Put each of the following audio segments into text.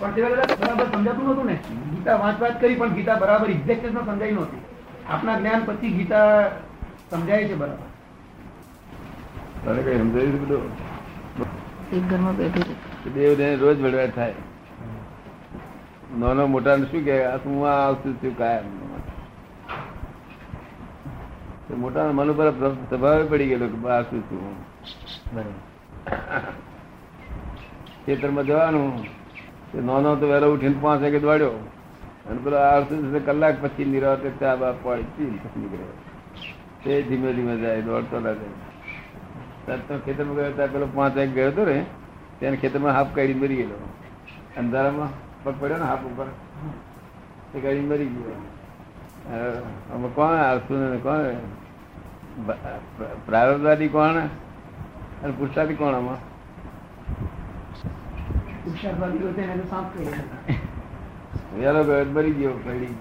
પણ તે બરાબર સમજાતું નતું ને. ગીતા વાંચ વાંચ કરી પણ ગીતા બરાબર એક્ઝેક્ટ સમજાઈ નહોતી. આપના જ્ઞાન પછી ગીતા સમજાય છે બરાબર. તને કઈ સમજાયું બધું? એક ઘરમાં બેઠી રહી. રોજ વડવાટ થાય. નાનો મોટા શું કે આ હું આ આવતું છું કાયમ? તો મોટા મન ઉપર સ્વભાવે પડી ગયેલો કે આ શું છું? ખેતરમાં જવાનું. તે નાનો તો વહેલો ઉઠીને પાંચ વાગે દોડ્યો. અને પેલો અડસઠ કલાક પછી નિરાતે ચા બા પડી નીકળ્યો. તે ધીમે ધીમે જાય, દોડતો ના જાય. તો ખેતરમાં ગયો ત્યાં પેલો પાંચ વાગે ગયો હતો ને ત્યાં ખેતરમાં હાફ કાઢી મરી ગયેલો. અંધારામાં પગ પડ્યો ને હાફ ઉપર. તે કાઢી મરી ગયો. અમે કોણ આવતું ને કોણ? પ્રારબ્ધવાદી કોણ? અને પુરુષાર્થી કોણ આમાં? સાફ કરી ગયો મરી ગયો પડી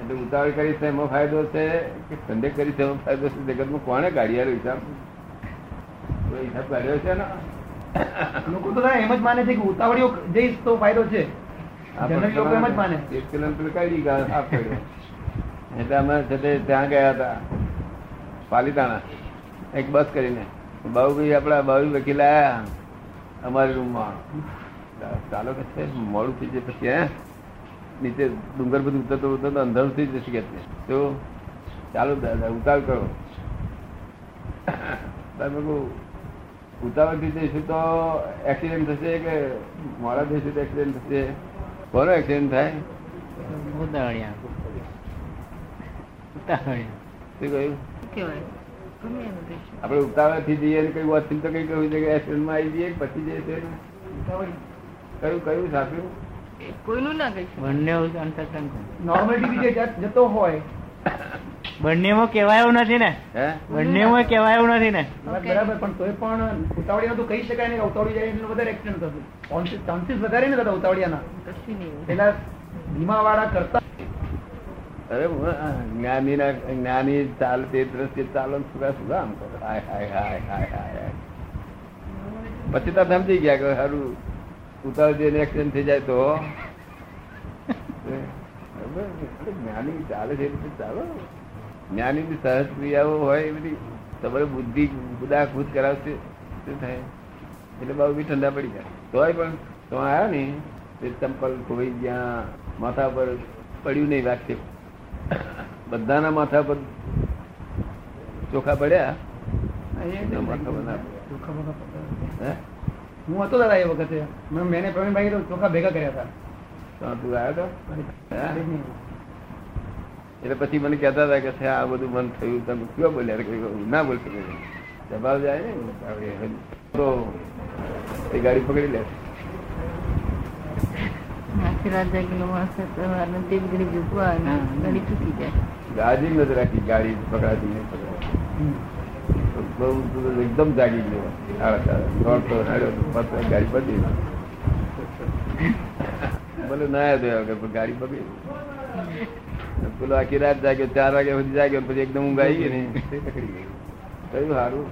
એટલે ઉતાવળ કરી એમાં ફાયદો છે કે ઠંડે કરી એમાં ફાયદો છે? જગતમાં કોણે કાઢ્યા હિસાબ? હિસાબ કાઢ્યો છે ને લોકો તો એમ જ માને છે કે ઉતાવળીઓ જઈશ તો ફાયદો છે. જનરલ લોકો એમ જ માને. એક કિલોમીટર કાઢી ગયા સાફ કર્યો એટલે અમે ત્યાં ગયા હતા પાલીતાણા. એક બસ કરીને. બાબુભાઈ આપડા બાબુ વકીલ આયા. અમારી રૂમમાં. ચાલો કે છે મોડું થઈ જાય પછી હે? નીચે ડુંગર બધું ઉતરતો ઉતરતો અંધારું થઈ જશે કે તો ચાલો દાદા ઉતાવળ કરો. તમે કહું ઉતાવળ થઈ જઈશું તો એક્સિડન્ટ થશે કે મોડા જઈશું તો એક્સિડન્ટ થશે? કોનો એક્સિડન્ટ થાય? શું કહ્યું? કહેવાય. આપણે ઉતાવળથી જઈએ કઈ વસ્તુ તો કઈ કહ્યું છે કે એક્સિડન્ટમાં આવી જઈએ પછી જઈએ છે કયું કયું સાચું? કોઈનું ના કહીશું બંને જ- જતો હોય. બંનેમાં એવું નથી ને? હે? બંનેમાં એવું નથી ને? બરાબર પણ તોય પણ ઉતાવળિયા તો કહી શકાય નહીં ઉતાવળી જાય એટલે વધારે એક્સિડન્ટ થતું. ચાન્સીસ વધારે ને દાદા ઉતાવળિયાના. કશું પેલા ધીમા વાળા કરતા અરે જ્ઞાની ના જ્ઞાની ચાલ તે દ્રષ્ટિ ચાલો સુગા સુગા આમ કરો. હાય હાય હાય હાય હાય પછી તો સમજી ગયા કે સારું ઉતાર જઈને એક્સિડન્ટ થઈ જાય તો? જ્ઞાની ચાલે છે એટલે ચાલો. જ્ઞાની ની સહજ ક્રિયાઓ હોય એ બધી, તમારે બુદ્ધિ બુદા ખુદ કરાવશે, શું થાય? એટલે બહુ બી ઠંડા પડી જાય. તોય પણ તો આવ્યા ને, તે ચંપલ ખોવાઈ ગયા, માથા પર પડ્યું નહીં વાક્ય. બધાના માથા પર ચોખા પડ્યા. હે? હતો દાદા એ વખતે. મેં મેને પ્રવીણભાઈ ચોખા ભેગા કર્યા હતા. તું આવ્યો અરે તો એટલે પછી મને કહેતા હતા કે આ બધું મન થયું. તમે કયો બોલ્યા? કહ્યું ના બોલ શકે. જવાબ જાય ને તો એ ગાડી પકડી લે આખી રાત જાગેલો માણસ હતો, અને તે ઘડી ઝૂકવા અને ઘડી ચૂકી જાય ગાડી નથી રાખી ગાડી પકડાતી નહીં એકદમ જાગી ગયો. પાછો ગાડી પડી બોલે ના આવ્યો પણ ગાડી પકડી. પેલો આખી રાત જાગ્યો ચાર વાગ્યા સુધી જાગ્યો પછી એકદમ ઊંઘ આવી ગઈ ને. કયું સારું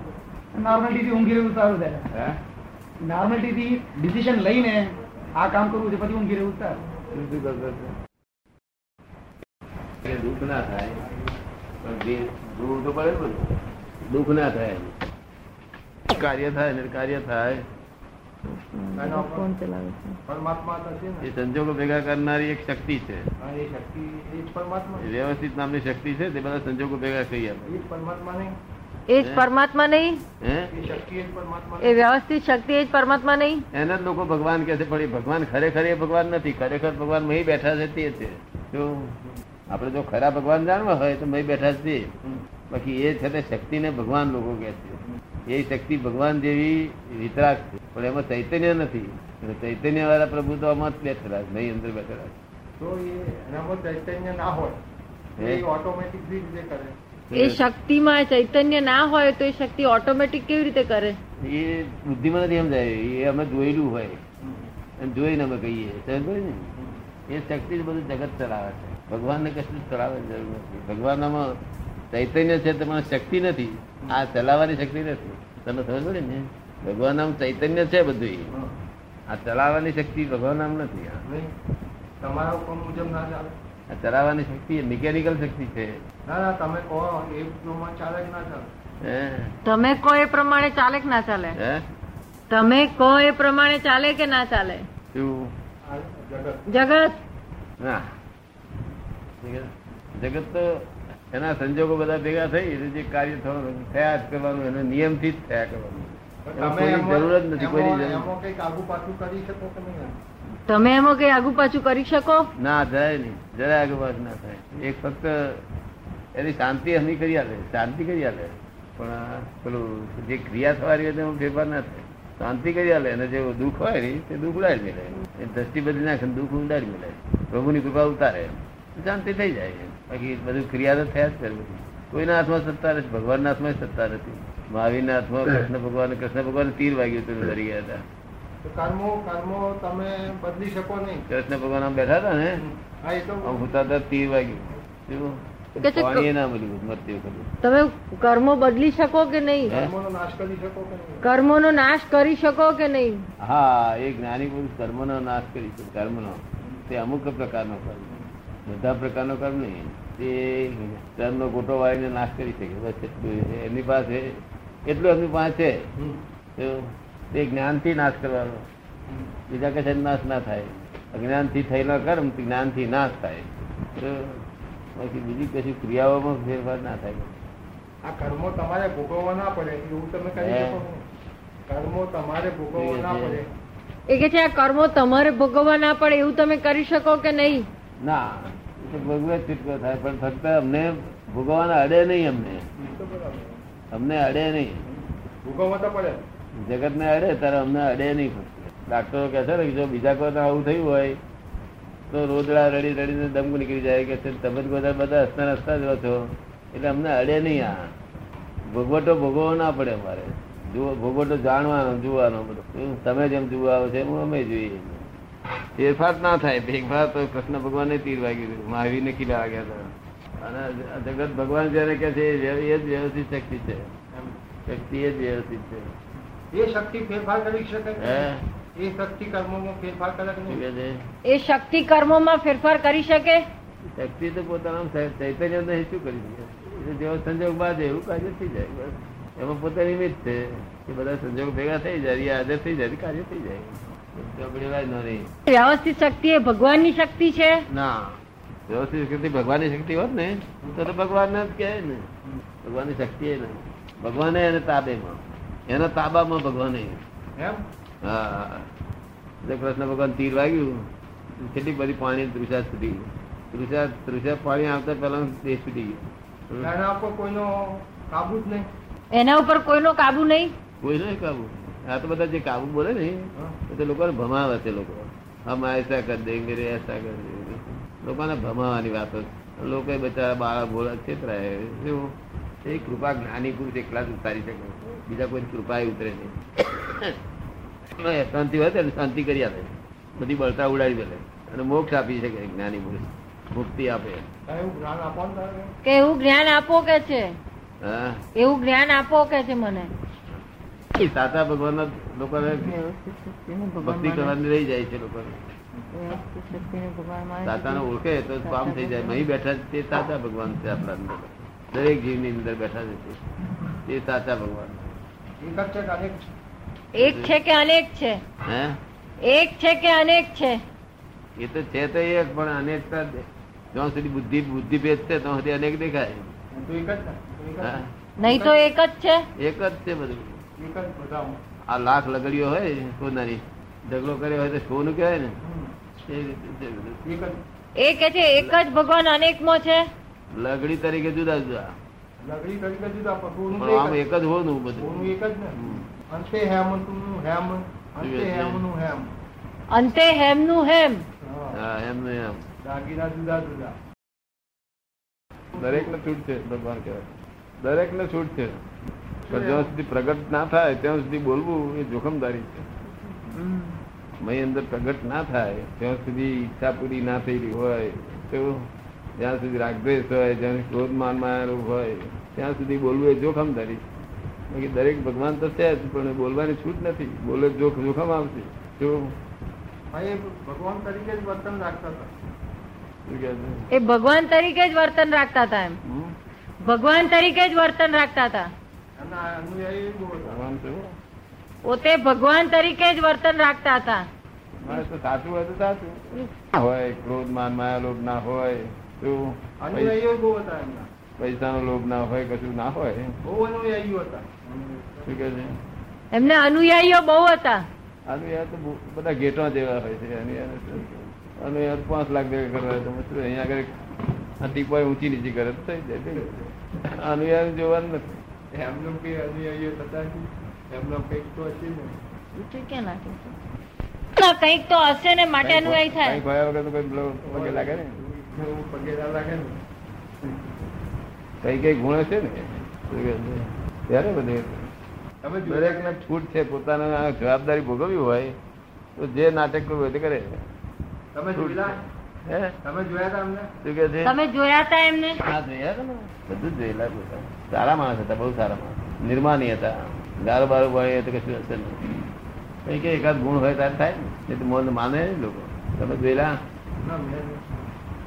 નોર્માલિટીથી ઊંઘી રહ્યું સારું નોર્માલિટીથી ડિસિઝન લઈને આ કામ કરવું છે પછી ઊંઘી રહેવું સારું શું શું કરતો હતો? એ દુઃખ ના થાય પણ જે જોવું તો પડે ને બધું. દુઃખ ના થાય કાર્ય થાય ને કાર્ય થાય કોણ ચલાવે છે પરમાત્મા તો છે એ સંજોગો ભેગા કરનારી એક શક્તિ છે એ શક્તિ એ જ પરમાત્મા એ વ્યવસ્થિત નામની શક્તિ છે તે બધા સંજોગો ભેગા કરી આપે એ જ પરમાત્મા નહીં એ જ પરમાત્મા નહીં? એ શક્તિ એ જ પરમાત્મા એ વ્યવસ્થિત શક્તિ એ જ પરમાત્મા નહીં? એને જ લોકો ભગવાન કે છે પણ એ ભગવાન ખરેખર એ ભગવાન નથી. ખરેખર ભગવાન મહી બેઠા છે તે છે. જો આપણે જો ખરા ભગવાન જાણવા હોય તો મહી બેઠા છે બાકી એ છે તે શક્તિને ભગવાન લોકો કહે છે. એ શક્તિ ભગવાન જેવી વિતરાક છે. પણ એમાં ચૈતન્ય નથી. અને ચૈતન્ય વાળા પ્રભુ તો આમાં જ બેઠેલા છે નહીં અંદર બેઠેલા છે. તો એ એનામાં ચૈતન્ય ના હોય એ ઓટોમેટિક રીતે કરે. એ શક્તિમાં ચૈતન્ય ના હોય તો એ શક્તિ ઓટોમેટિક કેવી રીતે કરે? એ બુદ્ધિમાં નથી સમજાય. એ અમે જોયેલું હોય. જોઈને અમે કહીએ. સમજ ને? એ શક્તિ બધું જગત ચલાવે છે. ભગવાનને કશું ચલાવવાની જરૂર નથી. ભગવાનમાં ચૈતન્ય છે તમારે શક્તિ નથી. આ ચલાવવાની શક્તિ નથી. તમે સમજ પડે ને? ભગવાન ચૈતન્ય છે બધું આ ચલાવવાની શક્તિ ભગવાન નામ નથી. તમારા હુકમ મુજબ ના ચાલે. ચલાવવાની શક્તિ મિકેનિકલ શક્તિ છે. ના ના તમે કહો એ પ્રમાણે ચાલે કે ના ચાલે? તમે કહો એ પ્રમાણે ચાલે કે ના ચાલે? તમે કહો એ પ્રમાણે ચાલે કે ના ચાલે? જગત. જગત. ના. જગત- જગત તો એના સંજોગો બધા ભેગા થઈ એટલે જે કાર્ય થવાનું થયા જ કરવાનું એનો નિયમથી જ થયા કરવાનું. જરૂર જ નથી કોઈ આગુ પાછું કરી શકો કે નહીં તમે એમાં કઈ આગુ પાછું કરી શકો? ના, જરાય નહીં. જરાય આગળ ના થાય. એક ફક્ત એની શાંતિ હમી કરી આલે, શાંતિ કરી આલે. પણ પેલું જે ક્રિયા થવાની હોય ફેરફાર ના થાય. શાંતિ કરી આલે અને જે દુઃખ હોય ને, તે દુઃખ ઉડાડી મેળે એ દ્રષ્ટિ બદલી નાખે દુઃખ ઉડાડી મેળે પ્રભુની કૃપા ઉતારે. શાંતિ થઈ જાય બાકી બધું ક્રિયા તો થયા જ કરે કોઈના હાથમાં સત્તા નથી, ભગવાનના હાથમાં સત્તા નથી. મહાવીરના હાથમાં કૃષ્ણ ભગવાન કૃષ્ણ ભગવાન તીર વાગ્યું હતું ધરી ગયા હતા તો કર્મો કર્મો તમે બદલી શકો નહીં. કૃષ્ણ ભગવાન આમ બેઠા હતા ને? હા એ તો હતા તીર વાગ્યું ના તમે કર્મો બદલી શકો કે નહીં? કર્મો નો નાશ કરી શકો કે નહીં? કર્મોનો નાશ કરી શકો કે નહીં? હા એ જ્ઞાની પુરુષ કર્મનો નાશ કરી શકે કર્મનો. તે અમુક પ્રકારનો કર્મ. બધા પ્રકારનો કર્મ નહીં. તે કર્મનો ગોટો વાળીને નાશ કરી શકે. બસ છે. એમની પાસે એટલું એમની પાસે. તો જ્ઞાનથી નાશ કરવાનો. બીજા કશે નાશ ના થાય. અજ્ઞાનથી થયેલો કર્મ જ્ઞાનથી નાશ થાય. તો બાકી બીજી કશી ક્રિયાઓમાં ફેરફાર ના થાય. આ કર્મો તમારે ભોગવવા ના પડે એવું તમે કહી શકો કર્મો તમારે ભોગવવા ના પડે. એ કે છે આ કર્મો તમારે ભોગવવા ના પડે એવું તમે કરી શકો કે નહીં? ના એ તો ભોગવે છૂટકો થાય પણ ફક્ત અમને ભોગવવાના અડે નહીં અમને. અમને અડે નહીં. ભોગવવા તો પડે. જગતને અડે ત્યારે અમને અડે નહીં ડાક્ટરો કહે છે ને જો બીજા કોઈ આવું થયું હોય, તો રોદડા રડી રડીને દમ નીકળી જાય કે તમે બધા બધા હસતા હસતા જ રહો છો. એટલે અમને અડે નહીં આ. ભોગવટો ભોગવવો ના પડે અમારે. જુઓ, ભોગવટો જાણવાનો, જોવાનો બધો. તમે જેમ જોવા આવો છે એમ અમે જોઈએ. ફેરફાર ના થાય. ફેરફાર તો કૃષ્ણ ભગવાને તીર વાગ્યું હતું મહાવીરને કિલ્લા વાગ્યા હતા. અને જગત ભગવાન જયારે કે છે, એ જ વ્યવસ્થિત શક્તિ છે. શક્તિ એ જ વ્યવસ્થિત છે. એ શક્તિ ફેરફાર કરી શકે? એ શક્તિ કર્મોમાં ફેરફાર કરે એ શક્તિ કર્મોમાં ફેરફાર કરી શકે? શક્તિ તો પોતાના ચૈતન્ય નહીં શું કરી શકે. જેવો સંજોગ બાદ એવું કાર્ય થઈ જાય બસ. એમાં પોતાની નિમિત્ત છે કે બધા સંજોગ ભેગા થઈ જાય એ હાજર થઈ જાય કાર્ય થઈ જાય. નો વ્યવસ્થિત શક્તિ એ ભગવાનની શક્તિ છે? ના. વ્યવસ્થિત શક્તિ ભગવાનની શક્તિ હોત ને તો તો ભગવાન જ કહે ને. ભગવાનની શક્તિ એ નહીં ભગવાને એને તાબેમાં એના તાબામાં ભગવાન કૃષ્ણ ભગવાન તીર વાગ્યું. કેટલી બધી પાણી તૃષા છૂટી તૃષા તૃષા પાણી આવતા પેલા દેશ છૂટી ગયો. કોઈનો કાબુ જ નહીં? એના ઉપર કોઈનો કાબુ નહીં? કોઈનો કાબુ આ તો બધા જે કાબુ બોલે ને એ તો લોકોને ભમાવે છે લોકો. હમ એસા કર દેંગે રે એસા કર દેંગે લોકોને ભમાવાની વાતો. લોકો બચારા બાળા ભોળા છેતરાય એવું. એ કૃપા જ્ઞાની પુરુષ એકલા જ ઉતારી શકે. બીજા કોઈ કૃપા ઉતરે નહીં. શાંતિ હોય તો શાંતિ કરી આપે. બધી બળતા ઉડાડી દે અને મોક્ષ આપી શકે જ્ઞાની પુરુષ. મુક્તિ આપે. કે એવું જ્ઞાન આપો કે છે? હા. એવું જ્ઞાન આપો કે છે મને? એ સાચા ભગવાન લોકોને ભક્તિ કરવાની રહી જાય છે લોકોને. ભગવાન માને. સાચાને ઓળખે તો કામ થઈ જાય. અહીં બેઠા તે સાચા ભગવાન છે આપણા અંદર. દરેક જીવની અંદર બેઠા છે. તે. સાચા ભગવાન. એક જ છે કે અનેક છે? એક છે કે અનેક છે? હે? એક છે કે અનેક છે? એ તો છે તો એક પણ અનેકતા જ્યાં સુધી બુદ્ધિ બુદ્ધિ ભેદ છે ત્યાં સુધી અનેક દેખાય? નહીં તો એક જ છે? એક જ છે બધું. આ લાખ લગડીઓ હોય સોનાની ઝઘડો કર્યો હોય તો સોનું કહેવાય ને? એ એ કે છે એક જ ભગવાન અનેકમાં છે? લગડી તરીકે જુદા જુદા. લગડી તરીકે જુદા પણ પણ આમ એક જ. હોનું બધું. એક જ ને? અંતે હેમ હેમંતનું હેમ અંતે હેમનું હેમ. અંતે હેમનું હેમ. હા. હેમનું હેમ. દાગીના જુદા જુદા. દરેક ને છૂટ છે ભગવાન કહેવાય. દરેક ને છૂટ છે. પણ જ્યાં સુધી પ્રગટ ના થાય ત્યાં સુધી બોલવું એ જોખમદારી છે. મય અંદર પ્રગટ ના થાય ત્યાં સુધી ઈચ્છા પૂરી ના થયેલી હોય તો જ્યાં સુધી રાગદ્વેષ હોય જ્યાં ક્રોધ માન માયેલું હોય ત્યાં સુધી બોલવું એ જોખમ ધરી. બાકી દરેક ભગવાન તો છે જ પણ બોલવાની છૂટ નથી. બોલે જોખ જોખમ આવશે. જો ભગવાન તરીકે જ વર્તન રાખતા હતા? એ ભગવાન તરીકે જ વર્તન રાખતા હતા એમ. ભગવાન તરીકે જ વર્તન રાખતા હતા. હતા? પોતે ભગવાન તરીકે જ વર્તન રાખતા હતા. મારે તો સાચું હોય તો સાચું. હોય ક્રોધ માન માયા લોભ ના હોય શું અનુયાયીઓ બહુ હતા એમના. પૈસાનો લોભ ના હોય કશું ના હોય. બહુ અનુયાયીઓ હતા. શું કે છે? એમના અનુયાયીઓ બહુ હતા. અનુયાય તો બધા ગેટો જેવા હોય છે. અનુયાય શું? પાંચ લાખ ભેગા કરવા હોય તો મતલબ અહીંયા આગળ આ ટીપાય ઊંચી નીચી કરે તો થઈ જાય અનુયાય જોવાનું નથી. એમનો કઈ અનુયાયીઓ થતા એમનો કંઈક તો હશે ને. ક્યાં નાખે? કંઈક તો હશે ને માટે અનુયાયી થાય. ભયા વગર તો કઈ લાગે ને એવું પગેરા લાગે ને. કઈ કઈ ગુણ છે ને? ત્યારે બધે. તમે દરેક ને છૂટ છે પોતાના જવાબદારી ભોગવવી હોય તો જે નાટક કરવું હોય તે કરે. તમે જોયેલા? તમે જોયા હતા અમને શું કે છે? તમે જોયા હતા એમને? હા જોયા હતા બધું જોયેલા સારા માણસ હતા બહુ સારા માણસ. નિર્માની હતા. ગારો બારો ભણે તો કશું હશે નહીં. કઈ કઈ એકાદ ગુણ હોય ત્યારે થાય ને. એ તો મોન માને નહીં લોકો. તમે જોયેલા? ના, મેં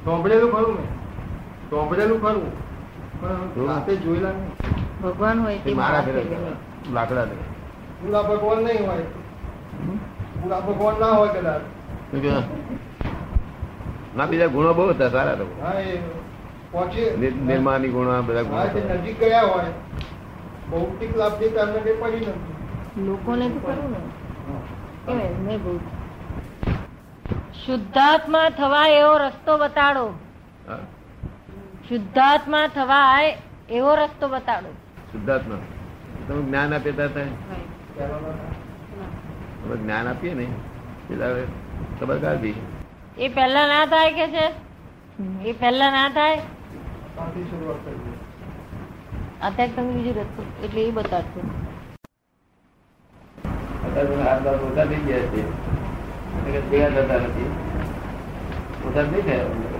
સાંભળેલું ખરું મેં. સાંભળેલું ખરું. પણ રાતે જોયેલા નહીં. ભગવાન હોય તે મારા ઘરે લાકડા ને પૂરા ભગવાન નહીં હોય. પૂરા ભગવાન ના હોય કદાચ. ના બીજા ગુણો બહુ હતા સારા તો. હા એ પહોંચી નિર- નિર્માની ગુણો બધા ગુણો નજીક ગયા હોય. ભૌતિક લાભથી તો એમને કઈ પડી નથી. લોકોને તો કરવું ને. કેવાય એમને બહુ શુદ્ધાત્મા થવા એવો રસ્તો બતાડો. શુદ્ધાત્મા થવાય એવો રસ્તો બતાડો. શુદ્ધાત્મા. તમે જ્ઞાન આપીએ ત્યારે જ્ઞાન આપીએ ને ખબર કાઢી એ પહેલા ના થાય કે છે? એ પહેલા ના થાય? અત્યારે તમે બીજું રસ્તો એટલે એ બતાડશો. અત્યારે હાથ થઈ ગયા છે. ભેગા થતા નથી ઓછા નહીં થયા નથી.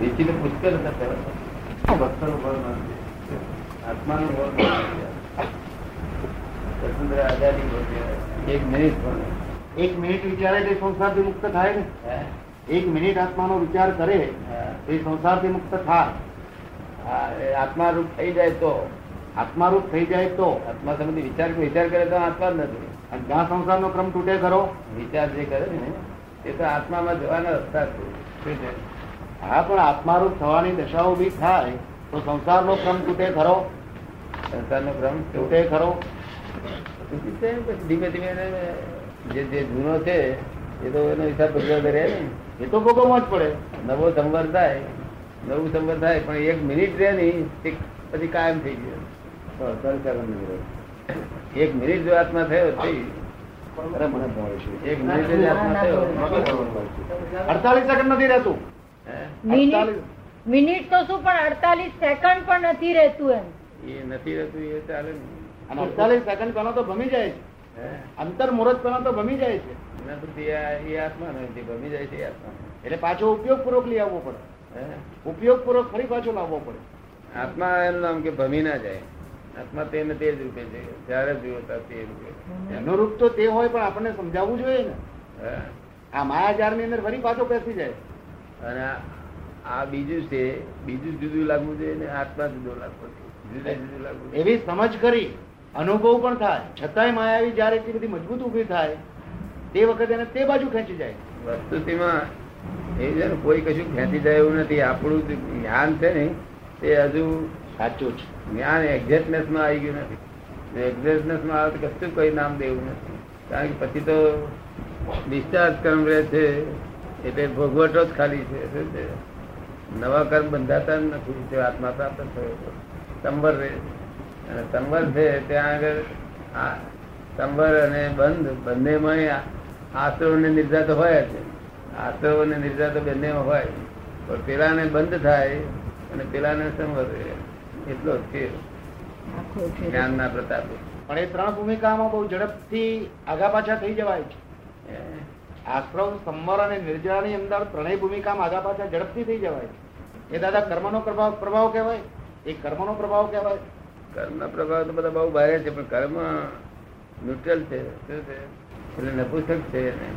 વેચીને હતા પહેલા ભક્તનું. આત્માનું સ્વતંત્ર આઝાદી એક મિનિટ પણ. એક મિનિટ વિચારે તે સંસારથી મુક્ત થાય ને? એક મિનિટ આત્માનો વિચાર કરે તે એ સંસારથી મુક્ત થાય. આત્મા રૂપ થઈ જાય તો. આત્મારૂપ થઈ જાય તો આત્મા સંબંધી વિચાર વિચાર કરે તો આત્મા જ નથી. અને જ્યાં સંસારનો ક્રમ તૂટે ખરો, વિચાર જે કરે ને, એ તો આત્મામાં જવાના રસ્તા છે? હા, પણ આત્મારૂપ થવાની દશા બી થાય તો સંસારનો ક્રમ તૂટે ખરો? સંસારનો ક્રમ તૂટે ખરો? ધીમે ધીમે જે જે જૂનો છે, એ તો એનો હિસાબ ભજવતો રહે ને. એ તો ભોગવવો જ પડે. નવો સંવર થાય, નવું સંવર થાય, પણ એક મિનિટ રહે નહીં પછી કાયમ થઈ ગયો. એક મિનિટ જો આત્મા થયો. એક મિનિટ જ આત્મા અડતાલીસ સેકન્ડ નથી રહેતું. મિનિટ મિનિટ તો શું પણ અડતાલીસ સેકન્ડ પણ નથી રહેતું એમ. એ નથી રહેતું એ ચાલે અને અડતાલીસ સેકન્ડ પેલો તો ભમી જાય છે. અંતર મુહૂર્ત પેલો તો ભમી જાય છે. એના પછી એ આત્મા નથી ભમી જાય છે આત્મા એટલે પાછો ઉપયોગપૂર્વક લઈ આવવો પડે. હે? ઉપયોગપૂર્વક ફરી પાછો લાવવો પડે. આત્મા એનું નામ કે ભમી ના જાય. આત્મા તેને તે જ રૂપે છે. જ્યારે ત્યારે તે રૂપે એનો રૂપ તો તે હોય પણ આપણને સમજાવવું જોઈએ ને. આ માયાજારની અંદર ફરી પાછો બેસી જાય. અને આ- બીજું છે બીજું જુદું લાગવું જોઈએ ને આત્મા જુદો લાગવો જુદા જુદું લાગવું એવી સમજ કરી અનુભવ પણ થાય. છતાંય માયાવી જયારે એટલી બધી મજબૂત ઊભી થાય તે વખતે એને તે બાજુ ખેંચી જાય. વસ્તુમાં એ છે ને કોઈ કશું ખેંચી જાય એવું નથી. આપણું જે જ્ઞાન છે ને તે હજુ સાચું છે જ્ઞાન એક્ઝેક્ટનેસમાં આવી ગયું નથી. એક્ઝેક્ટનેસમાં આવે તો કશું કોઈ નામ દેવું નથી. કારણ કે પછી તો ડિસ્ચાર્જ કર્મ રહે છે, એટલે ભોગવટો જ ખાલી છે. શું છે? નવા કર્મ બંધાતા જ નથી તે આત્મા પ્રાપ્ત થયો. સંવર રહે અને સંવર છે ત્યાં આગળ આ સંવર અને બંધ બંનેમાં આશ્રવ ને નિર્જા તો હોય જ. આશ્રવ અને નિર્જા તો બંનેમાં હોય. પણ પેલાને બંધ થાય અને પેલાને સંવર રહે. એટલો જ ફેર આખો જ્ઞાનના પ્રતાપે. પણ એ ત્રણ ભૂમિકામાં બહુ ઝડપથી આગા પાછા થઈ જવાય છે? આશ્રમ સંવર અને નિર્જરાની અંદર ત્રણેય ભૂમિકામાં આગા પાછા ઝડપથી થઈ જવાય છે. એ દાદા કર્મનો પ્રભાવ પ્રભાવ કહેવાય? એ કર્મનો પ્રભાવ કહેવાય? કર્મ પ્રભાવ તો બધા બહુ ભારે છે પણ કર્મ ન્યુટ્રલ છે. એટલે નપુસક છે ને.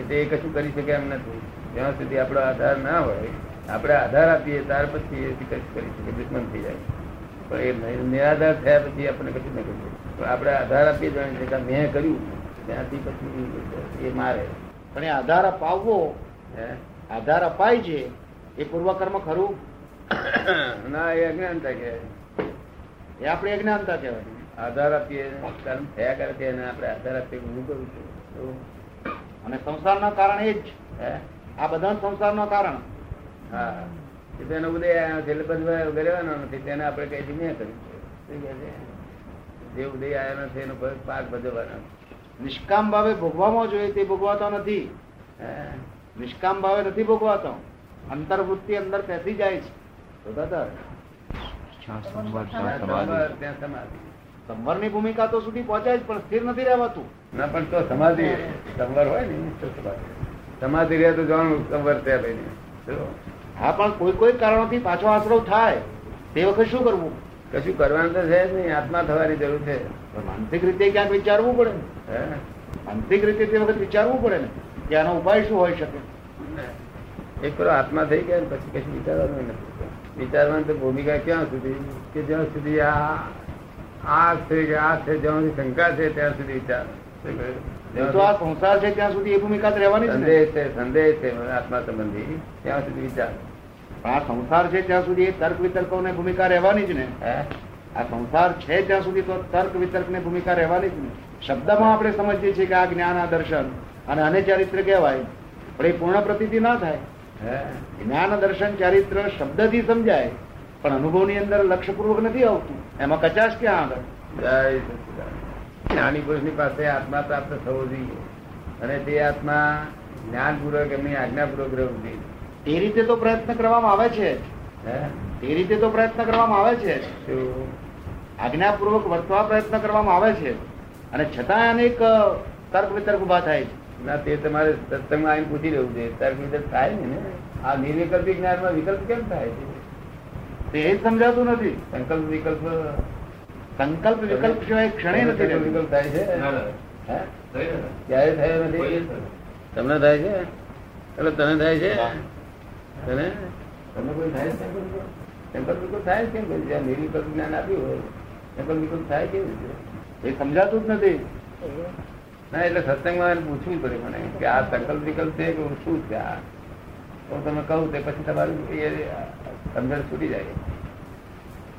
એટલે એ કશું કરી શકે એમ નથી. જ્યાં સુધી આપણો આધાર ના હોય આપણે આધાર આપીએ ત્યાર પછી એ કશું કરી શકે દુશ્મન થઈ જાય. પણ એ નિરાધાર થયા પછી આપણને કશું નહીં કરી પણ આપણે આધાર આપીએ જાણીએ કે મેં કર્યું. ત્યાંથી પછી એ મારે. પણ એ આધાર અપાવવો હે? આધાર અપાય છે એ પૂર્વકર્મ ખરું? ના એ અજ્ઞાનતા કે એ આપણે અજ્ઞાનતા કહેવાય. આધાર આપીએ કર્મ થયા કરે છે એને આપણે આધાર આપીએ હું કરું છું. અને સંસારના કારણ એ જ હે? આ બધા સંસારના કારણ. હા. એ તો ઉદય આવ્યો છે એટલે બધું ગરેવાનો નથી તેને આપણે કઈ થી કર્યું? જે ઉદય આવ્યો નથી એનો પાક ભજવવાનો. નિષ્કામ ભાવે ભોગવામાં જોઈએ તે ભોગવાતો નથી. નિષ્કામ ભાવે નથી ભોગવાતો. અંતર્વૃત્તિ અંદર પેસી જાય છે. તો દાદા સમાધિ. સંવરની ભૂમિકા તો સુધી પહોંચાય જ પણ સ્થિર નથી રહેવાતું. ના પણ તો સમાધિ સંવર હોય ને સમાધિ. રહે તો જાણવું સંવર ત્યાં ભાઈ હા પણ કોઈ કોઈ કારણોથી પાછો આશરો થાય. તે વખત શું કરવું? કશું કરવાનું તો છે જ નહીં આત્મા થવાની જરૂર છે. માનસિક રીતે ક્યાંક વિચારવું પડે ને. માનસિક રીતે તે વખત વિચારવું પડે ને કે આનો ઉપાય શું હોઈ શકે? એક પેલો આત્મા થઈ ગયા ને પછી કશું વિચારવાનું નથી. વિચારવાની તો ભૂમિકા ક્યાં સુધી? કે જ્યાં સુધી આ આ છે કે આ છે જ્યાં સુધી શંકા છે ત્યાં સુધી વિચાર. તો આ સંસાર છે ત્યાં સુધી એ ભૂમિકા રહેવાની સંદેહ છે સંદેહ છે આત્મા સંબંધી. ત્યાં સુધી વિચાર. આ સંસાર છે ત્યાં સુધી તર્ક તર્ક વિતર્કોને ભૂમિકા રહેવાની જ ને. આ સંસાર છે ત્યાં સુધી તો તર્ક વિતર્કની ભૂમિકા રહેવાની જ ને. શબ્દમાં આપણે સમજીએ છીએ કે આ જ્ઞાન આ દર્શન અને આને ચારિત્ર કહેવાય. પણ એ પૂર્ણ પ્રતીતિ ના થાય. જ્ઞાન દર્શન ચારિત્ર શબ્દથી સમજાય પણ અનુભવની અંદર લક્ષ્યપૂર્વક નથી આવતું. એમાં કચાશ ક્યાં આગળ. જ્ઞાની પુરુષની પાસે આત્મા પ્રાપ્ત થવો જોઈએ. અને તે આત્મા જ્ઞાનપૂર્વક એમની આજ્ઞાપૂર્વક રહેવું જોઈએ એ રીતે તો પ્રયત્ન કરવામાં આવે છે. તે રીતે તો પ્રયત્ન કરવામાં આવે છે. આજ્ઞાપૂર્વક વર્તવા પ્રયત્ન કરવામાં આવે છે. અને છતાં અનેક તર્ક વિતર્ક ઊભા થાય છે. ના તે તમારે સત્સંગમાં આવીને પૂછી લેવું છે. તર્ક વિતર્ક થાય ને? આ નિર્વિકલ્પી જ્ઞાનમાં વિકલ્પ કેમ થાય છે? તે એ જ સમજાતું નથી. સંકલ્પ વિકલ્પ? સંકલ્પ વિકલ્પ સિવાય ક્ષણે નથી વિકલ્પ થાય છે? ક્યારે થયો નથી? તમને થાય છે? એટલે તને થાય છે? તને તમને કોઈ થાય છે સંકલ્પ વિકલ્પ? સંકલ્પ વિકલ્પ થાય જ કેમ કે જ્યાં નિર્વિકલ્પ જ્ઞાન આપ્યું હોય સંકલ્પ વિકલ્પ થાય કેવી રીતે? એ સમજાતું જ નથી. ના, એટલે સત્સંગમાં એને પૂછવું પડે મને કે આ સંકલ્પ વિકલ્પ છે કે શું છે આ? તો તમે કહું તે પછી તમારું એ સમજણ છૂટી જાય.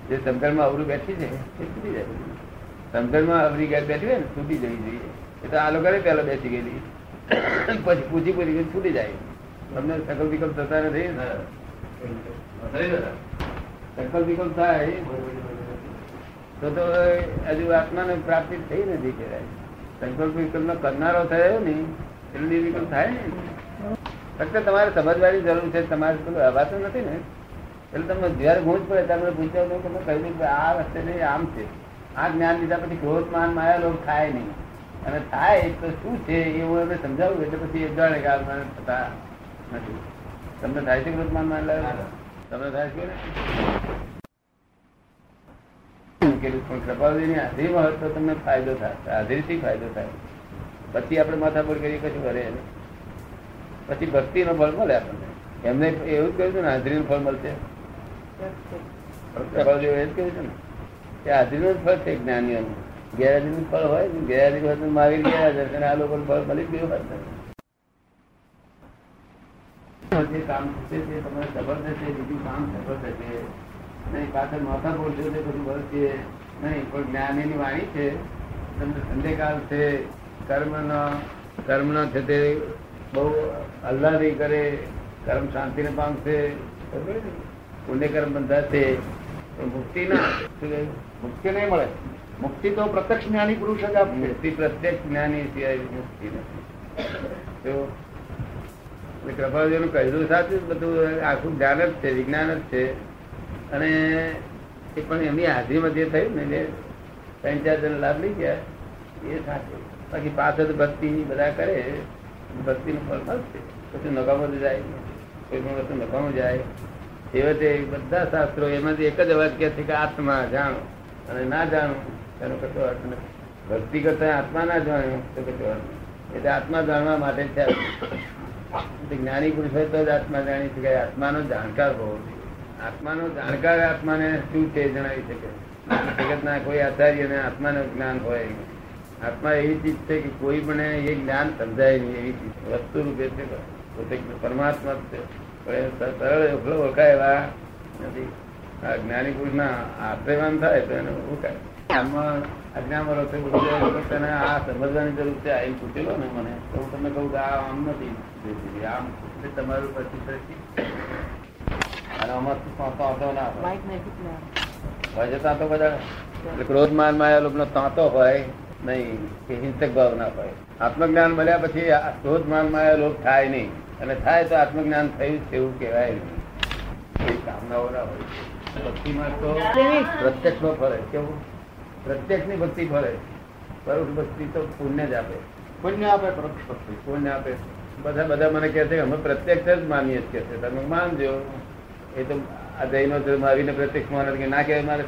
જે સમજણમાં અવરું બેઠી છે, એ છૂટી જાય. સમજણમાં અવરી ગેર બેઠી હોય ને, છૂટી જવી જોઈએ. એ તો આ લોકોને પહેલા બેસી ગયેલી. પછી પૂછી પૂછી ગઈ છૂટી જાય. તમને સકલ વિકલ્પ થતા નથી? સકલ વિકલ્પ થાય, તો તો હજુ આત્માને પ્રાપ્તિ થઈ નથી કહેવાય. સંકલ્પ વિકલ્પ નો કરનારો થયો ને, એટલે નિર્વિકલ્પ થાય ને. ફક્ત તમારે સમજવાની જરૂર છે, તમારે પેલું હવાતું નથી ને. એટલે તમને જયારે ગુંજ પડે, ત્યારે મને પૂછ્યા તમે કહી કે આ રસ્તે નહીં આમ છે. આ જ્ઞાન લીધા પછી ક્રોધ, માન, માયા લોક થાય નહીં. અને થાય તો શું છે એ હું એમને સમજાવું, એટલે પછી એ જાણે કે આ થતા નથી તમને થાય છે કૃતમાન માન માયા તમને થાય છે ને મૂકેલું પણ કૃપાળુજીની હાજરીમાં હોય તો તમને ફાયદો થાય. હાજરીથી ફાયદો થાય. પછી આપણે માથાપોડ કરીએ કશું કરે નહીં પછી ભક્તિનો ફળ મળે આપણને. એમને એવું જ કહ્યું છે ને હાજરીનું ફળ મળશે. કૃપાલજી એવું જ કહ્યું છે ને કે હાજરીનું જ ફળ છે જ્ઞાનીઓનું. ગેરહાજરીનું ફળ હોય ને ગેરહાજરી હોય તો મહાવીર ગેરહાજર છે અને આ લોકોનું ફળ મળી જ ગયું હોત ને જે કામ થશે તે તમને સફળ થશે બીજું કામ સફળ થશે નહીં પાછળ માથા બોલ છે, તે બધું વળશે નહીં, પણ જ્ઞાનીની વાણી છે. તમને સંદેહકાલ છે, કર્મનો કર્મનો છે તે બહુ અલ્લાદી કરે, કર્મ શાંતિને પામશે ખબર છે? પુણ્ય કર્મ બંધાશે પણ મુક્તિ ના શું કહ્યું? મુક્તિ નહીં મળે. મુક્તિ તો પ્રત્યક્ષ જ્ઞાની પુરુષ જ આપશે. મુક્તિ પ્રત્યક્ષ જ્ઞાની સિવાય મુક્તિ નથી. તો એટલે કૃપાળુજીનું કહેલું સાચું બધું આખું જ્ઞાન જ છે, વિજ્ઞાન જ છે. અને એ પણ એમની હાજરીમાં જે થયું ને, એટલે ત્રણ ચાર જણ લાભ લઈ ગયા. એ સાચું. બાકી પાછળ તો ભક્તિ બધા કરે, ભક્તિનું ફળ મળશે. પછી નકામો તો જાય કોઈ પણ વસ્તુ નકામો જાય. છેવટે બધા શાસ્ત્રો એમાંથી એક જ અવાજ કહે છે કે આત્મા જાણો. અને ના જાણવું એનો કશો અર્થ નથી. ભક્તિ કરતા આત્મા ના જાણ્યો, તો કશો અર્થ. એટલે આત્મા જાણવા માટે છે જ્ઞાની પુરુષ હોય તો જ આત્મા જાણી શકાય આત્માનો જાણકાર હોવો આત્માનો જાણકાર આત્માને શું તે જણાવી શકે? જગતના કોઈ આચાર્યને આત્માનું જ્ઞાન હોય આત્મા એવી ચીજ છે કે કોઈ પણ એ જ્ઞાન સમજાય નહીં, એવી ચીજ. વસ્તુ રૂપે છે પોતે પરમાત્મા છે. સરળ એકલો ઓળખાય એવા નથી. આ જ્ઞાની પુરુષના આશ્રયવાન થાય તો એને ઓળખાય. આમાં અજ્ઞામાં તને આ સમજવાની જરૂર છે. આ એમ પૂછેલો ને મને. તો હું તમને કહું કે આ આમ નથી. આમ તમારું અને આમાં છે ક્રોધ માનમાં એ લોકોનો તાંતો હોય નહીં કે હિંસક ભાવ ના હોય. આત્મજ્ઞાન મળ્યા પછી ક્રોધ માનમાં લોભ થાય નહીં. અને થાય તો આત્મજ્ઞાન થયું છે એવું કહેવાય નહીં. કોઈ કામનાઓ ના હોય. ભક્તિમાં તો પ્રત્યક્ષ નો ફળે કેવું? પ્રત્યક્ષની ભક્તિ ફરે. પરોક્ષ ભક્તિ તો પુણ્ય જ આપે. પુણ્ય આપે પરોક્ષ ભક્તિ. પુણ્ય આપે. બધા બધા મને કહે છે અમે પ્રત્યક્ષ જ માનીએ જ કે તમે માનજો. એ તો આ જૈનો મહાવીરને પ્રત્યક્ષ માને કે ના કહેવાય મારે.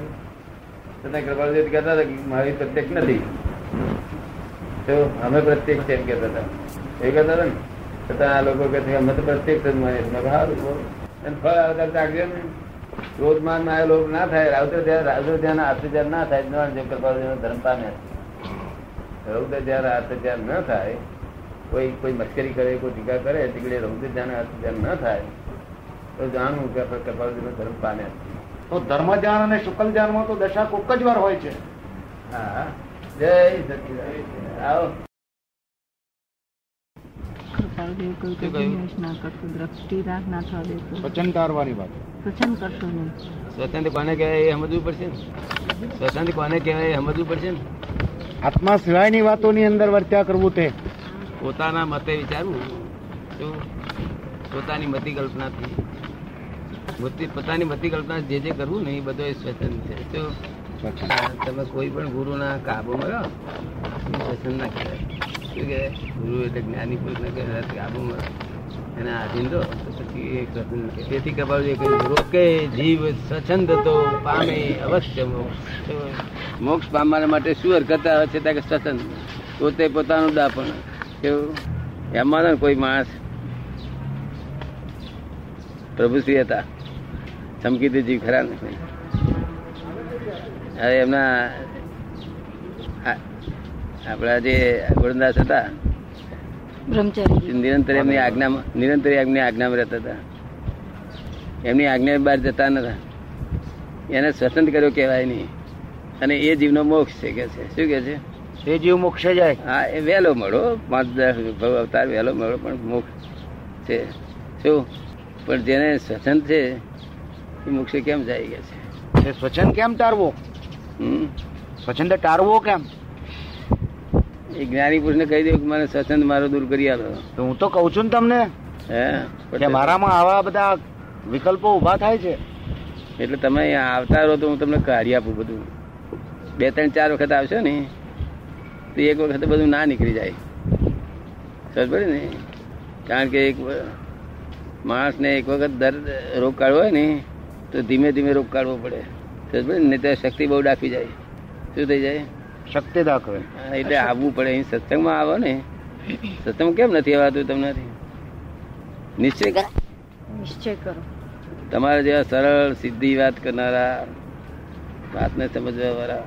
તને કૃપાળજી કહેતા હતા કે મહાવીર પ્રત્યક્ષ નથી. તો અમે પ્રત્યક્ષ છે એમ કહેતા હતા. એ કહેતા હતા ને? છતાં આ લોકો કહે છે અમે તો પ્રત્યક્ષ જ માનીએ છીએ. સારું. અને ફળ આવતા ચાકજો ને ક્રોધમાનમાં લોક ના થાય રાઉદ્ર ધ્યાન રાઉદ્ર ધ્યાન આર્થ ધ્યાન ના થાય. જ્ઞાન જે ધર્મ પામે. રૌદ્ર ધ્યાન આર્થ ધ્યાન ન થાય કોઈ કોઈ મશ્કરી કરે કોઈ ટીકા કરે ટીકડે રૌદ્ર ધ્યાન અર્થ ધ્યાન ન થાય. તો જાણવું કે આપણે કપાળજીનો ધર્મ પામે તો ધર્મ ધ્યાન અને શુકલ ધ્યાનમાં તો દશા કોક જ વાર હોય છે. હા. જય સચિદાનંદ. આવો. આત્મા સિવાયની વાતોની અંદર વર્ત્યા કરવું તે. પોતાના મતે વિચારવું શું પોતાની મતિ કલ્પનાથી. મતિ- પોતાની મતિ કલ્પના જે જે કરવું ને એ બધો એ સ્વતંત્ર છે. શું તમે કોઈ પણ ગુરુના કાબુમાં રહો એ સ્વતંત્ર ના કહેવાય. શું કહેવાય? ગુરુ એટલે જ્ઞાની પુરુષને કહેવાય કાબુમાં. એના આધીન રહો તો પછી એ સ્વતંત્ર તેથી તેથી જે કહ્યું રોકે જીવ સ્વચ્છંદ તો પામે અવશ્ય મોક્ષ. મોક્ષ પામવા માટે શું હરકત આવે છે? ત્યાં કે સ્વતંત્ર પોતે પોતાનું દાપણ એમાં ને કોઈ માણસ પ્રભુશ્રી હતા. ચમકીદેવજી ખરા ને હવે એમના આપણા જે ગુરુદાસ હતા. નિરંતર એમની આજ્ઞામાં નિરંતર એમની આજ્ઞામાં રહેતા હતા. એમની આજ્ઞા બહાર જતા નતા. એને સ્વતંત્ર કર્યો કહેવાય નહીં. અને એ જીવનો મોક્ષ છે કે છે. શું કે છે? તે જીવ મોક્ષે જાય. હા એ વહેલો મળો. પાંચ દસ ભવ અવતાર વહેલો મળો પણ મોક્ષ છે. શું? પણ જેને સ્વચન છે એ મોક્ષે કેમ જાય ગયા છે? એ સ્વચ્છંદ કેમ ટાળવો? હમ? સ્વચ્છંદ ટાળવો કેમ? એ જ્ઞાની પુરુષને કહી દઉં કે મને સ્વચંદ મારો દૂર કરી આલો. તો હું તો કઉ છું ને તમને હે? મારામાં આવા બધા વિકલ્પો ઊભા થાય છે. એટલે તમે અહીંયા આવતા રહો તો હું તમને કાઢી આપું બધું. બે ત્રણ ચાર વખત આવશો ને? તો એક વખત બધું ના નીકળી જાય. સમજ પડી ને? કારણ કે એક માણસને એક વખત દર્દ રોગ કાઢવો હોય ને તો ધીમે ધીમે રોગ કાઢવો પડે. સમજ પડી ને? ત્યાં શક્તિ બહુ ડાકી જાય. શું થઈ જાય? શક્તિ દાખવે. એટલે આવવું પડે. અહીં સત્સંગમાં આવો ને. સત્સંગ કેમ નથી આવતું તમને નિશ્ચય કરો. નિશ્ચય કરો. તમારા જેવા સરળ સીધી વાત કરનારા વાતને સમજવા વાળા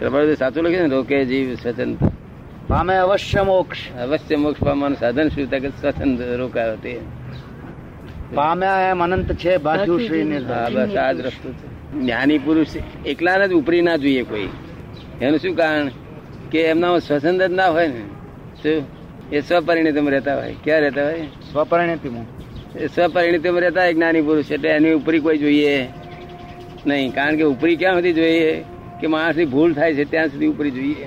કૃપાળુ સાચું લખ્યું ને રોકે જીવ સ્વતંત્ર. પામે અવશ્ય મોક્ષ. અવશ્ય મોક્ષ પામવાનું સાધન શું? થાય કે સ્વતંત્ર રોકાયો તે. પામ્યા એમ અનંત છે બાજુ શ્રી હા બસ આ જ રસ્તો છે. જ્ઞાની પુરુષ એકલાને જ ઉપરી ના જોઈએ કોઈ. એનું શું કારણ? કે એમના સ્વસંદ જ ના હોય ને. શું? એ સ્વપરિણિતમ રહેતા હોય. ક્યાં રહેતા હોય? સ્વપરિણતિ એ સ્વપરિણિતમ રહેતા હોય જ્ઞાની પુરુષ. એટલે એની ઉપરી કોઈ જોઈએ નહીં. કારણ કે ઉપરી ક્યાં સુધી જોઈએ? કે માણસની ભૂલ થાય છે ત્યાં સુધી ઉપરી જોઈએ.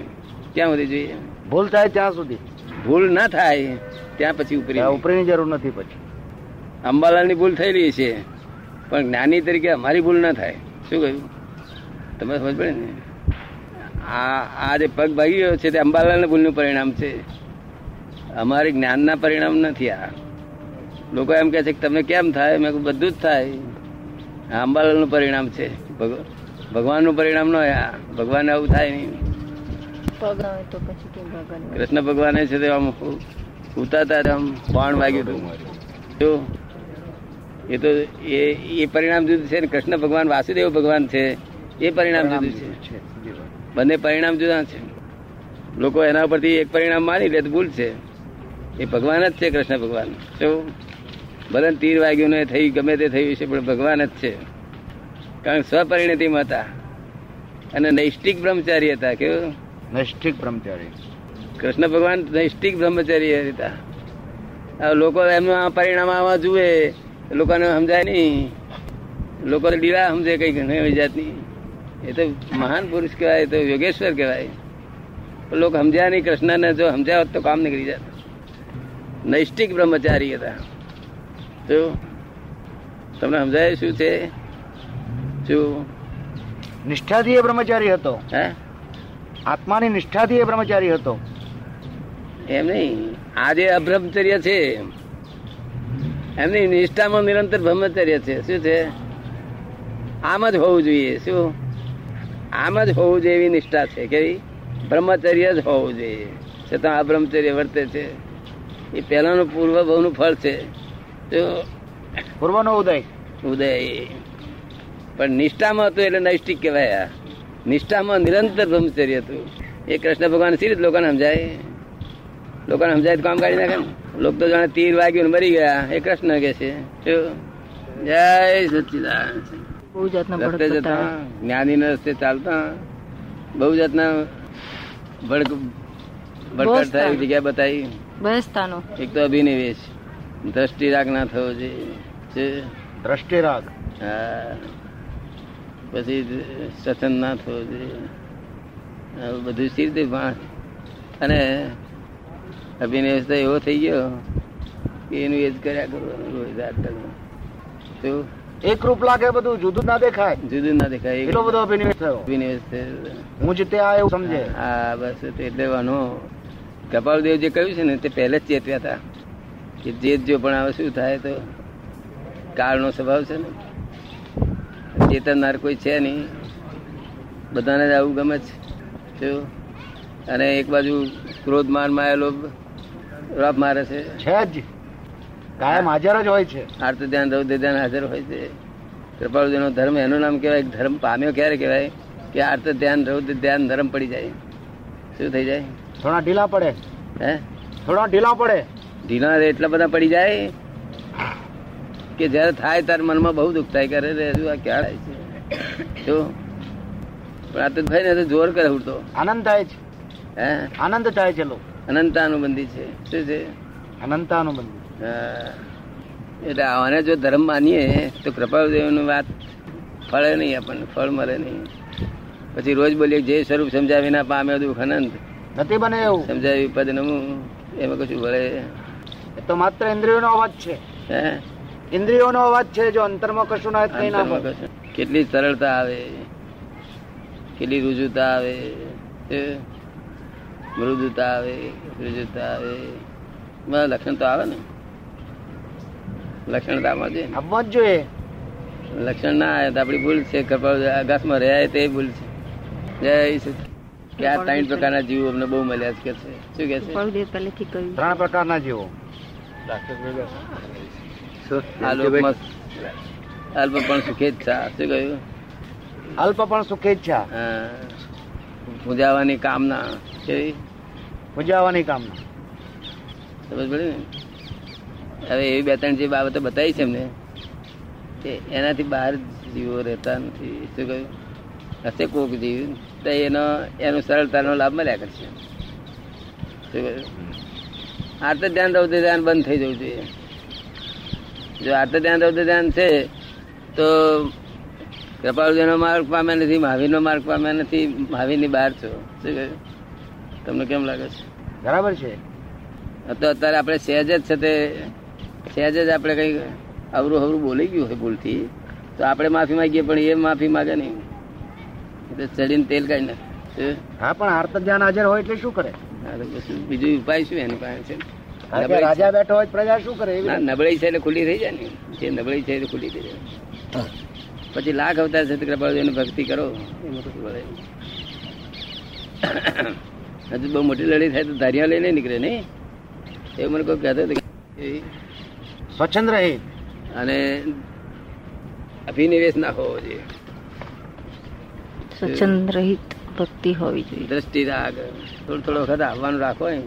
ક્યાં સુધી જોઈએ? ભૂલ થાય ત્યાં સુધી. ભૂલ ના થાય ત્યાં પછી ઉપરી ઉપરીની જરૂર નથી પછી. અંબાલાલની ભૂલ થયેલી છે પણ જ્ઞાની તરીકે અમારી ભૂલ ના થાય. શું કહ્યું? તમે સમજ પડે ને? આ આ જે પગ ભાગી ગયો છે તે અંબાલાલના ભૂલનું પરિણામ છે. અમારે જ્ઞાનના પરિણામ નથી આ. લોકો એમ કહે છે કે તમને કેમ થાય? મેં બધું જ થાય. આ અંબાલાલનું પરિણામ છે ભગવાન. ભગવાનનું પરિણામ ન આ. ભગવાન આવું થાય નહીં. પગ ના હોય તો પછી કેમ ભગવાન કૃષ્ણ ભગવાને છે તે આમ ઉતારતા આમ પાણ વાગ્યું હતું. જો એ તો એ એ પરિણામ જુદું છે ને કૃષ્ણ ભગવાન વાસુદેવ ભગવાન છે એ પરિણામ જુદું છે. બંને પરિણામ જુદા છે. લોકો એના પરથી એક પરિણામ માની લે ભૂલ છે. એ ભગવાન જ છે કૃષ્ણ ભગવાન. શું ભલે તીર વાગ્યું ને થઈ ગમે તે થયું છે પણ ભગવાન જ છે. કારણ કે સ્વપરિણતિમાં હતા. અને નૈષ્ટિક બ્રહ્મચારી હતા. કેવું? નૈષ્ઠિક બ્રહ્મચારી. કૃષ્ણ ભગવાન નૈષ્ટિક બ્રહ્મચારી હતા. લોકો એમનું આ પરિણામ આવા જુએ. લોકોને સમજાય નહીં. લોકો ડીલા સમજે કઈ ઘણી જાતની. એ તો મહાન પુરુષ કહેવાય તો યોગેશ્વર કહેવાય. પણ લોકો સમજ્યા નહીં કૃષ્ણને જો સમજ્યા હોત તો કામ નીકળી જાત. નૈષ્ટિક બ્રહ્મચારી હતા. તો તમને સમજાય શું છે? શું નિષ્ઠાથી એ બ્રહ્મચારી હતો. હે? આત્માની નિષ્ઠાથી એ બ્રહ્મચારી હતો. એમ નહીં. આ જે અબ્રહ્મચર્ય છે એમની નિષ્ઠામાં નિરંતર બ્રહ્મચર્ય છે. શું છે? આમ જ હોવું જોઈએ. શું? આમ જ હોવું જોઈએ એવી નિષ્ઠા છે. કેવી? બ્રહ્મચર્ય જ હોવું જોઈએ. છતાં આ બ્રહ્મચર્ય વર્તે છે. એ પહેલાનું પૂર્વ બહુનું ફળ છે. તો પૂર્વનો ઉદય. ઉદય. પણ નિષ્ઠામાં હતું એટલે નૈષ્ટિક કહેવાય નિષ્ઠામાં નિરંતર બ્રહ્મચર્ય હતું. એ કૃષ્ણ ભગવાન સી રીતે લોકોને સમજાય? લોકોને સમજાય તો કામ કાઢી નાખે ને? લોકો તો જાણે તીર વાગ્યું ને મરી ગયા. એ કૃષ્ણ કે છે જય સચિદાન બહુ જાતના રસ્તે જતા. જ્ઞાની રસ્તે ચાલતા. બહુ જાતના ભડક ભડકટ થાય. જગ્યા બતાવી. એક તો અભિનિવેશ. દ્રષ્ટિ રાગ ના થવો જોઈએ. છે. દ્રષ્ટિ રાગ. હા. પછી સતન ના થવું જોઈએ. બધું સ્થિર રીતે અને અભિનય તો એવો થઈ ગયો કે એનું એ જ કર્યા કરવાનું રોજ રાત એક રૂપ લાગે બધું જુદું ના દેખાય. જુદું ના દેખાય. એટલો બધો અભિનિવેશ થયો? અભિનિવેશ થયો. હું જ તે આ એવું સમજે. હા બસ એટલે વાનો કપાલદેવ જે કહ્યું છે ને તે પહેલે જ ચેતવ્યા હતા. કે જેતજો પણ આવે શું થાય તો કાળનો સ્વભાવ છે ને. ચેતવનાર કોઈ છે નહીં. બધાને જ આવું ગમે છે. અને એક બાજુ ક્રોધ માર માયેલો રાપ મારે છે. છે જ. કાયમ હાજર જ હોય છે. આર્ત ધ્યાન રૌદ્ર ધ્યાન હાજર હોય છે. કૃપાળુદેવનો ધર્મ એનું નામ કહેવાય ધર્મ પામ્યો ક્યારે કહેવાય? કે આર્ત ધ્યાન રૌદ્ર ધ્યાન ધર્મ પડી જાય. શું થઈ જાય? થોડા ઢીલા પડે. હે? થોડા ઢીલા પડે. ઢીલા એટલા બધા પડી જાય. કે જયારે થાય ત્યારે મનમાં બહુ દુઃખ થાય કરે રે હજુ આ ક્યાં થાય છે? જો પણ આ તો ભાઈ ને તો જોર કરે ઉડતો. આનંદ થાય છે. હે? આનંદ થાય છે અનંતાનુબંધી છે. શું છે? અનંતાનુબંધી. એટલે આને જો ધર્મ માનીએ તો કૃપાદેવની વાત ફળે નહીં આપણને ફળ મળે નહીં. પછી રોજ બોલીએ જે સ્વરૂપ સમજાવી ના પામે દુઃખ અનંત. નથી બને એવું. સમજાવી પદ નમું એમાં કશું વળે એ તો માત્ર ઇન્દ્રિયોનો અવાજ છે. હે? ઇન્દ્રિયોનો અવાજ છે જો અંતરમાં કશું ના કઈ ના. કેટલી સરળતા આવે. કેટલી રુજુતા આવે. મૃદુતા આવે રુજુતા આવે. બધા લક્ષણ તો આવે ને. લક્ષણ તો આમાં છે આવવા જ જોઈએ. લક્ષણ ના આવે તો આપડી ભૂલ છે. આકાશમાં રહ્યા તે ભૂલ છે. જય. કે આ ત્રણ પ્રકારના જીવો અમને બહુ મળ્યા છે. કે છે? શું કે છે ત્રણ પ્રકારના જીવો. આ લોકમાં અલ્પ પણ સુખે જ છે. શું કહ્યું? અલ્પ પણ સુખેચ્છા હા. પૂજાવાની કામના કેવી? પૂજાવાની કામના. સમજ પડી ને? હવે એવી બે ત્રણ જે બાબતો બતાવી છે એમને કે એનાથી બહાર જીવો રહેતા નથી. શું કહ્યું? હશે કોક જીવ. તો એનો એનો સરળતાનો લાભ મળ્યા કરશે. શું કહ્યું? આર્ત ધ્યાન રહું ધ્યાન બંધ થઈ જવું જોઈએ. જો આત્મ ધ્યાન રૌદ્ર ધ્યાન છે તો કૃપાળુજીનો માર્ગ પામ્યા નથી મહાવીરનો માર્ગ પામ્યા નથી મહાવીરની બહાર છો. શું કહે? તમને કેમ લાગે છે? બરાબર છે. તો અત્યારે આપણે સહેજ જ છે તે સહેજ જ આપણે કઈ અવરું અવરું બોલી ગયું હોય ભૂલથી તો આપણે માફી માંગીએ પણ એ માફી માગે નહીં. એટલે ચડીને તેલ કાઢી નાખે. હા પણ આર્ત ધ્યાન હાજર હોય એટલે શું કરે? બીજું ઉપાય શું એની પાસે છે? રાજા બેઠો હોય પ્રજા શું કરે એવી ના રીતે. નબળાઈ છે એટલે ખુલ્લી થઈ જાય ને. જે નબળી છે એટલે ખુલ્લી થઈ જાય. પછી લાખ અવતાર છે તો ભક્તિ કરો. હજુ બહુ મોટી લડી થાય તો ધારિયા લઈને નીકળે નહીં. એ મને કોઈ કહેતો સ્વચ્છંદ રહે અને અભિનિવેશ ના હોવો જોઈએ. સ્વચ્છંદ રહિત ભક્તિ હોવી જોઈએ. દ્રષ્ટિ રાગ. થોડો થોડો વખત આવવાનું રાખો એમ.